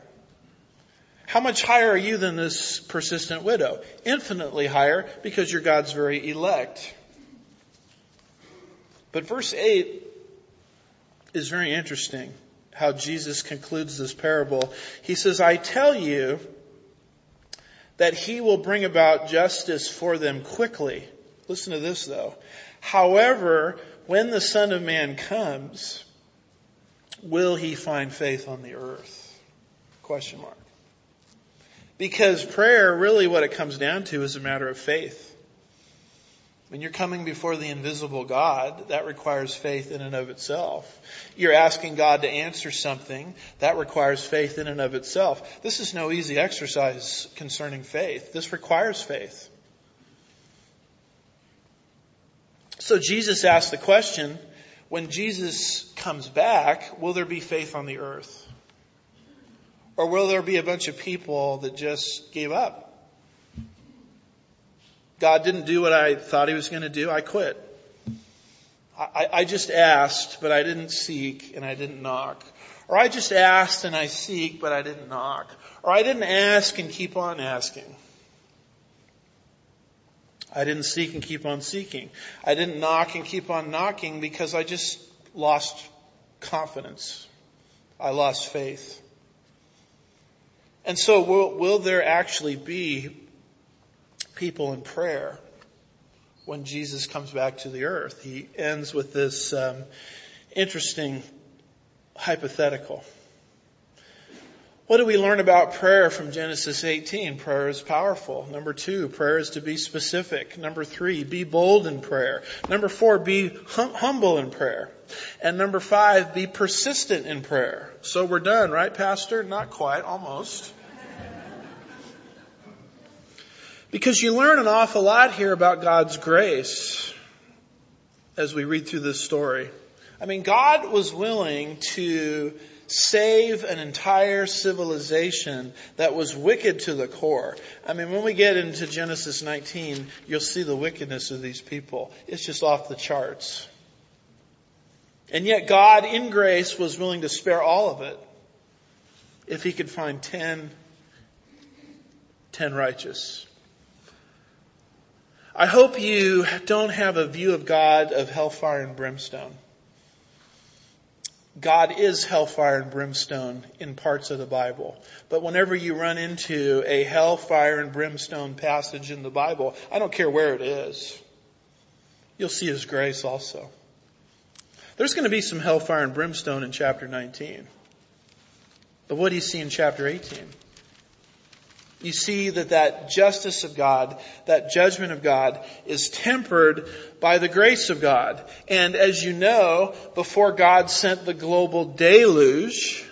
How much higher are you than this persistent widow? Infinitely higher because you're God's very elect. But verse 8 is very interesting how Jesus concludes this parable. He says, I tell you that he will bring about justice for them quickly. Listen to this though. However, when the Son of Man comes, will he find faith on the earth? Question mark. Because prayer, really what it comes down to is a matter of faith. When you're coming before the invisible God, that requires faith in and of itself. You're asking God to answer something, that requires faith in and of itself. This is no easy exercise concerning faith. This requires faith. So Jesus asked the question, when Jesus comes back, will there be faith on the earth? Or will there be a bunch of people that just gave up? God didn't do what I thought he was going to do. I quit. I, I just asked, but I didn't seek and I didn't knock. Or I just asked and I seek, but I didn't knock. Or I didn't ask and keep on asking. I didn't seek and keep on seeking. I didn't knock and keep on knocking because I just lost confidence. I lost faith. And so will, will there actually be people in prayer when Jesus comes back to the earth? He ends with this um, interesting hypothetical. What do we learn about prayer from Genesis 18? Prayer is powerful. Number two, prayer is to be specific. Number three, be bold in prayer. Number four, be hum- humble in prayer. And number five, be persistent in prayer. So we're done, right, Pastor? Not quite, almost. Because you learn an awful lot here about God's grace as we read through this story. I mean, God was willing to save an entire civilization that was wicked to the core. I mean, when we get into Genesis 19, you'll see the wickedness of these people. It's just off the charts. And yet God, in grace, was willing to spare all of it if he could find ten, ten righteous. I hope you don't have a view of God of hellfire and brimstone. God is hellfire and brimstone in parts of the Bible. But whenever you run into a hellfire and brimstone passage in the Bible, I don't care where it is, you'll see His grace also. There's going to be some hellfire and brimstone in chapter 19. But what do you see in chapter 18? You see that that justice of God, that judgment of God is tempered by the grace of God. And as you know, before God sent the global deluge,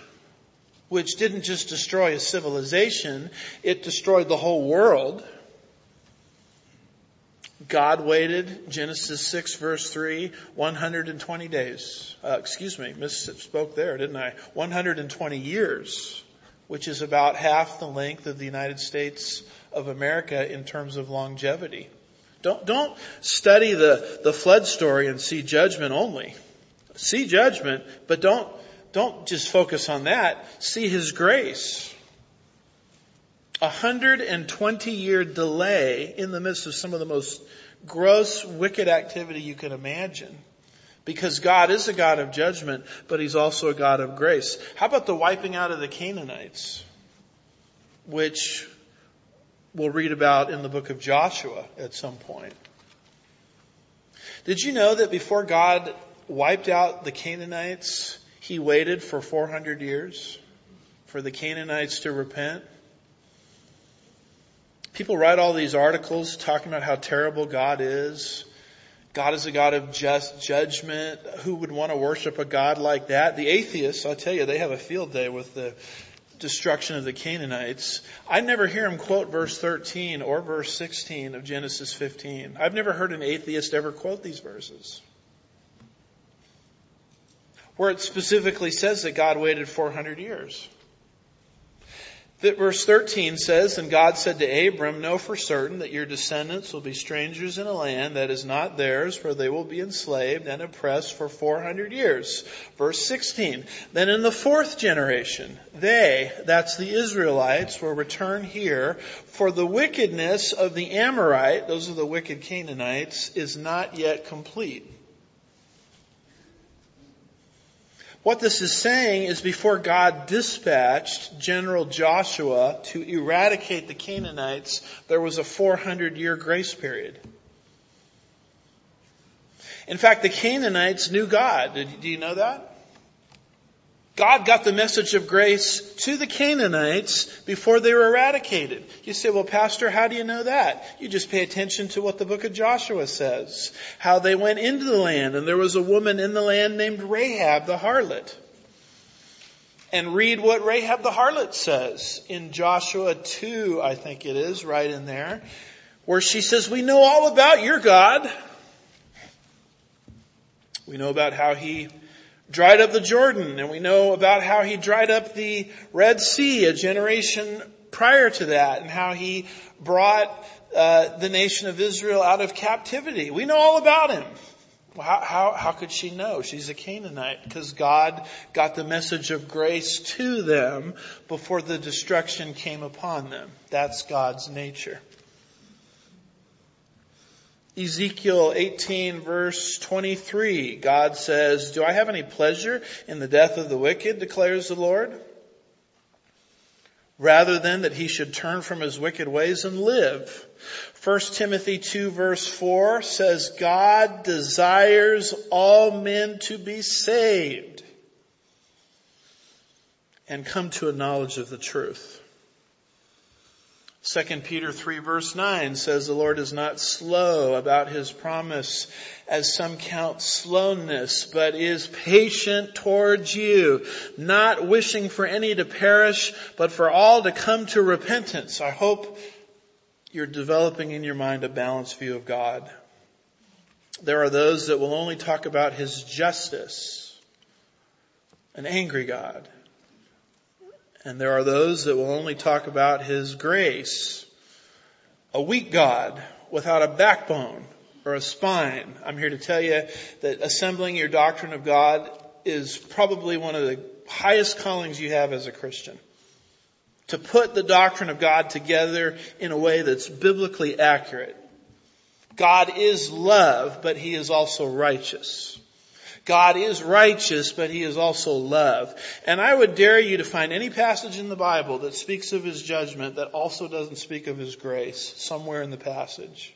which didn't just destroy a civilization, it destroyed the whole world. God waited, Genesis 6 verse 3, 120 days. Uh, excuse me, misspoke there, didn't I? 120 years which is about half the length of the United States of America in terms of longevity. Don't, don't study the, the flood story and see judgment only. See judgment, but don't, don't just focus on that. See His grace. A hundred and twenty year delay in the midst of some of the most gross, wicked activity you can imagine. Because God is a God of judgment, but He's also a God of grace. How about the wiping out of the Canaanites? Which we'll read about in the book of Joshua at some point. Did you know that before God wiped out the Canaanites, He waited for 400 years for the Canaanites to repent? People write all these articles talking about how terrible God is God is a God of just judgment. Who would want to worship a God like that? The atheists, I tell you, they have a field day with the destruction of the Canaanites. I never hear them quote verse 13 or verse 16 of Genesis 15. I've never heard an atheist ever quote these verses. Where it specifically says that God waited 400 years. That verse 13 says, And God said to Abram, Know for certain that your descendants will be strangers in a land that is not theirs, for they will be enslaved and oppressed for 400 years. Verse 16, Then in the fourth generation, they, that's the Israelites, will return here, for the wickedness of the Amorite, those are the wicked Canaanites, is not yet complete. What this is saying is before God dispatched General Joshua to eradicate the Canaanites, there was a 400 year grace period. In fact, the Canaanites knew God. Do you know that? God got the message of grace to the Canaanites before they were eradicated. You say, well, Pastor, how do you know that? You just pay attention to what the book of Joshua says. How they went into the land and there was a woman in the land named Rahab the harlot. And read what Rahab the harlot says in Joshua 2, I think it is, right in there, where she says, we know all about your God. We know about how he dried up the Jordan and we know about how he dried up the Red Sea a generation prior to that and how he brought uh, the nation of Israel out of captivity. We know all about him. How, how, how could she know? She's a Canaanite because God got the message of grace to them before the destruction came upon them. That's God's nature. Ezekiel 18 verse 23, God says, Do I have any pleasure in the death of the wicked, declares the Lord? Rather than that he should turn from his wicked ways and live. 1 Timothy 2 verse 4 says, God desires all men to be saved and come to a knowledge of the truth. 2 Peter 3 verse 9 says the Lord is not slow about his promise as some count slowness, but is patient towards you, not wishing for any to perish, but for all to come to repentance. I hope you're developing in your mind a balanced view of God. There are those that will only talk about His justice, an angry God. And there are those that will only talk about His grace, a weak God without a backbone or a spine. I'm here to tell you that assembling your doctrine of God is probably one of the highest callings you have as a Christian to put the doctrine of God together in a way that's biblically accurate. God is love, but He is also righteous. God is righteous, but He is also love. And I would dare you to find any passage in the Bible that speaks of His judgment that also doesn't speak of His grace somewhere in the passage.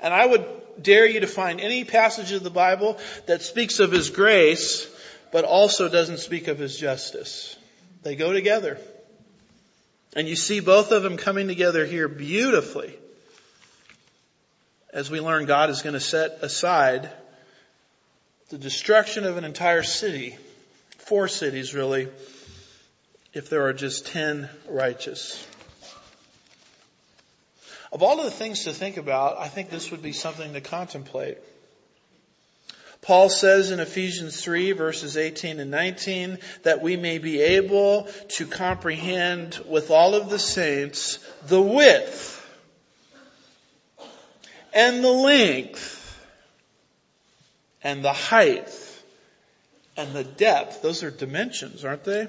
And I would dare you to find any passage of the Bible that speaks of His grace, but also doesn't speak of His justice. They go together. And you see both of them coming together here beautifully. As we learn God is going to set aside the destruction of an entire city, four cities really, if there are just ten righteous. Of all of the things to think about, I think this would be something to contemplate. Paul says in Ephesians 3 verses 18 and 19 that we may be able to comprehend with all of the saints the width and the length and the height and the depth. Those are dimensions, aren't they?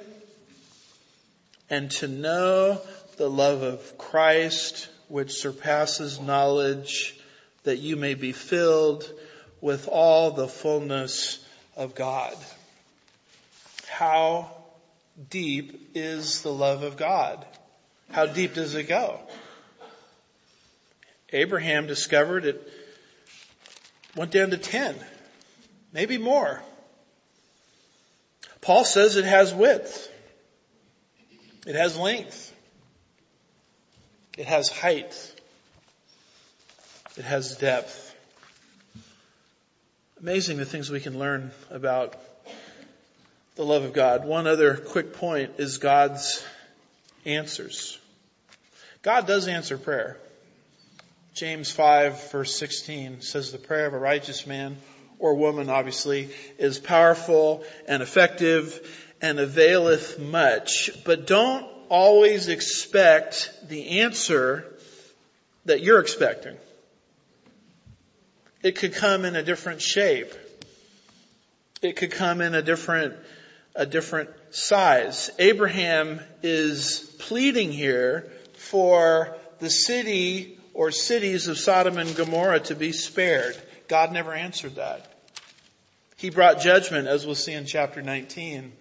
And to know the love of Christ which surpasses knowledge that you may be filled with all the fullness of God. How deep is the love of God? How deep does it go? Abraham discovered it went down to 10, maybe more. Paul says it has width. It has length. It has height. It has depth. Amazing the things we can learn about the love of God. One other quick point is God's answers. God does answer prayer. James 5 verse 16 says the prayer of a righteous man or woman obviously is powerful and effective and availeth much, but don't always expect the answer that you're expecting. It could come in a different shape. It could come in a different, a different size. Abraham is pleading here for the city or cities of Sodom and Gomorrah to be spared. God never answered that. He brought judgment, as we'll see in chapter 19,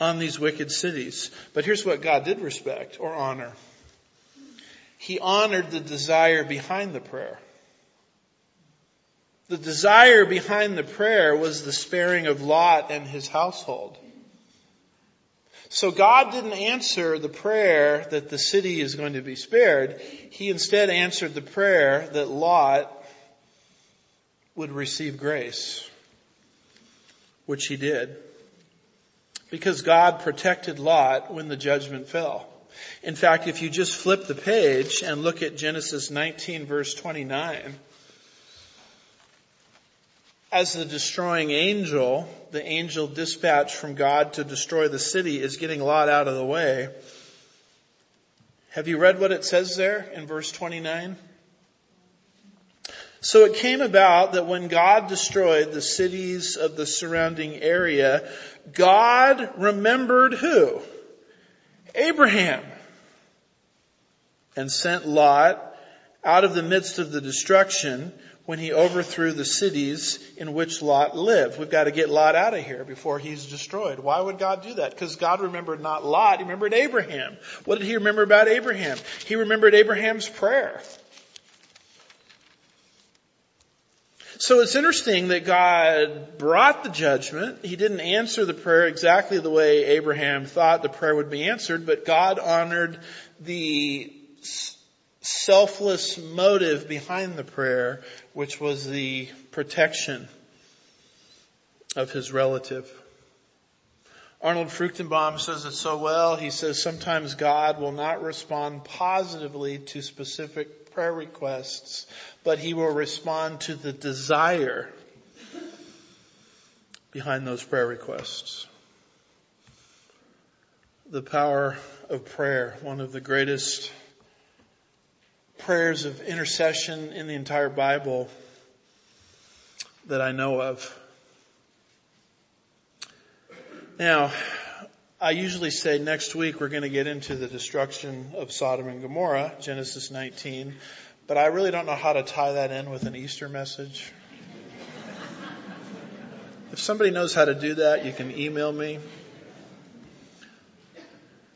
on these wicked cities. But here's what God did respect or honor. He honored the desire behind the prayer. The desire behind the prayer was the sparing of Lot and his household. So God didn't answer the prayer that the city is going to be spared. He instead answered the prayer that Lot would receive grace, which he did. Because God protected Lot when the judgment fell. In fact, if you just flip the page and look at Genesis 19 verse 29, as the destroying angel, the angel dispatched from God to destroy the city is getting Lot out of the way. Have you read what it says there in verse 29? So it came about that when God destroyed the cities of the surrounding area, God remembered who? Abraham. And sent Lot out of the midst of the destruction when he overthrew the cities in which Lot lived. We've got to get Lot out of here before he's destroyed. Why would God do that? Because God remembered not Lot, he remembered Abraham. What did he remember about Abraham? He remembered Abraham's prayer. So it's interesting that God brought the judgment. He didn't answer the prayer exactly the way Abraham thought the prayer would be answered, but God honored the selfless motive behind the prayer, which was the protection of his relative. Arnold Fruchtenbaum says it so well. He says sometimes God will not respond positively to specific prayer requests, but he will respond to the desire behind those prayer requests. The power of prayer, one of the greatest prayers of intercession in the entire Bible that I know of. Now, I usually say next week we're going to get into the destruction of Sodom and Gomorrah, Genesis 19, but I really don't know how to tie that in with an Easter message. if somebody knows how to do that, you can email me.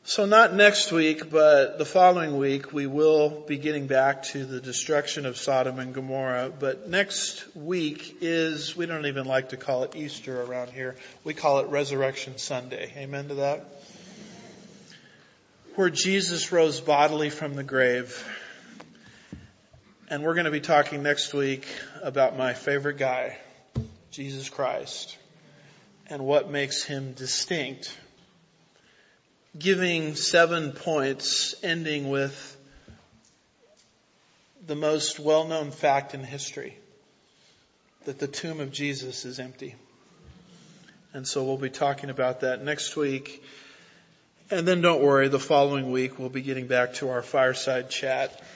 So not next week, but the following week, we will be getting back to the destruction of Sodom and Gomorrah. But next week is, we don't even like to call it Easter around here. We call it Resurrection Sunday. Amen to that? Where Jesus rose bodily from the grave. And we're going to be talking next week about my favorite guy, Jesus Christ, and what makes him distinct giving seven points, ending with the most well-known fact in history, that the tomb of Jesus is empty. And so we'll be talking about that next week. And then don't worry, the following week we'll be getting back to our fireside chat.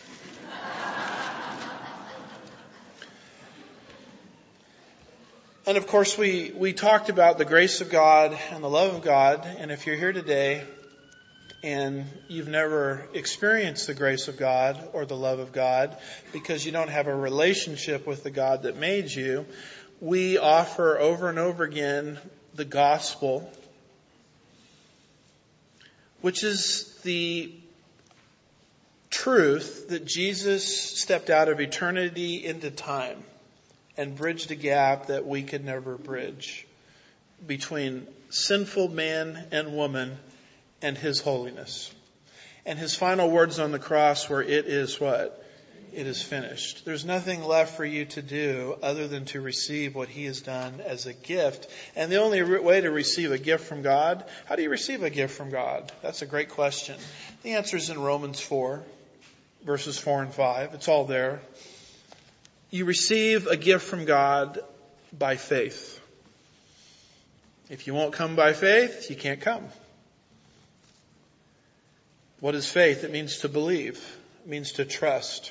And of course we, we talked about the grace of God and the love of God. And if you're here today and you've never experienced the grace of God or the love of God because you don't have a relationship with the God that made you, we offer over and over again the gospel, which is the truth that Jesus stepped out of eternity into time and bridged a gap that we could never bridge between sinful man and woman and His holiness. And His final words on the cross were, it is what? It is finished. There's nothing left for you to do other than to receive what He has done as a gift. And the only way to receive a gift from God, how do you receive a gift from God? That's a great question. The answer is in Romans 4, verses 4 and 5. It's all there. You receive a gift from God by faith. If you won't come by faith, you can't come. What is faith? It means to believe. It means to trust.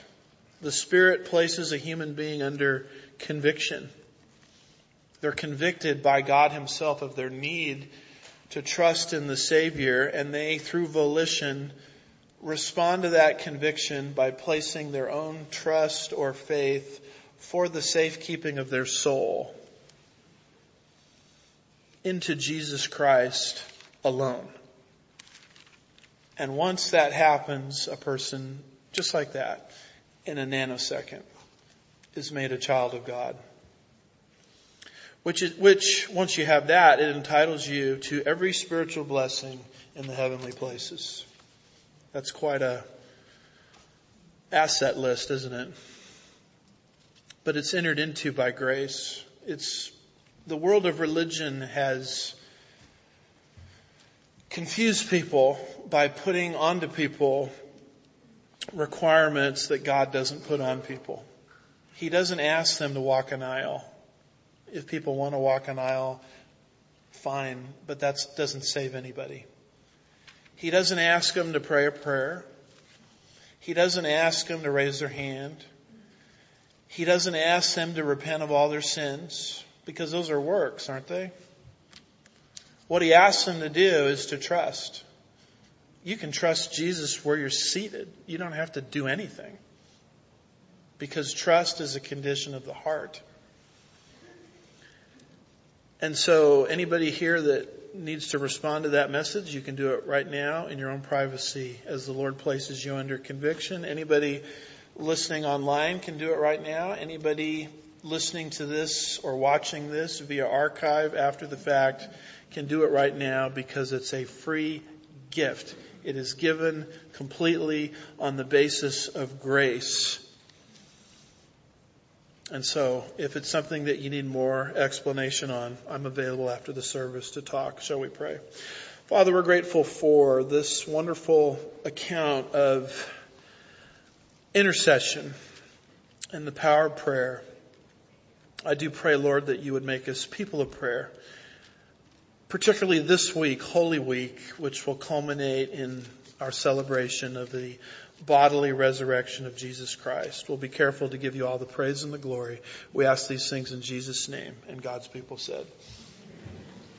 The Spirit places a human being under conviction. They're convicted by God Himself of their need to trust in the Savior and they, through volition, respond to that conviction by placing their own trust or faith for the safekeeping of their soul into Jesus Christ alone. And once that happens, a person, just like that, in a nanosecond, is made a child of God. Which, is, which, once you have that, it entitles you to every spiritual blessing in the heavenly places. That's quite a asset list, isn't it? But it's entered into by grace. It's, the world of religion has confuse people by putting onto people requirements that God doesn't put on people. He doesn't ask them to walk an aisle. If people want to walk an aisle, fine, but that doesn't save anybody. He doesn't ask them to pray a prayer. He doesn't ask them to raise their hand. He doesn't ask them to repent of all their sins because those are works, aren't they? What he asks them to do is to trust. You can trust Jesus where you're seated. You don't have to do anything because trust is a condition of the heart. And so anybody here that needs to respond to that message, you can do it right now in your own privacy as the Lord places you under conviction. Anybody listening online can do it right now. Anybody listening to this or watching this via archive after the fact can do it right now because it's a free gift. It is given completely on the basis of grace. And so, if it's something that you need more explanation on, I'm available after the service to talk. Shall we pray? Father, we're grateful for this wonderful account of intercession and the power of prayer. I do pray, Lord, that you would make us people of prayer, particularly this week, Holy Week, which will culminate in our celebration of the bodily resurrection of Jesus Christ. We'll be careful to give you all the praise and the glory. We ask these things in Jesus' name. And God's people said,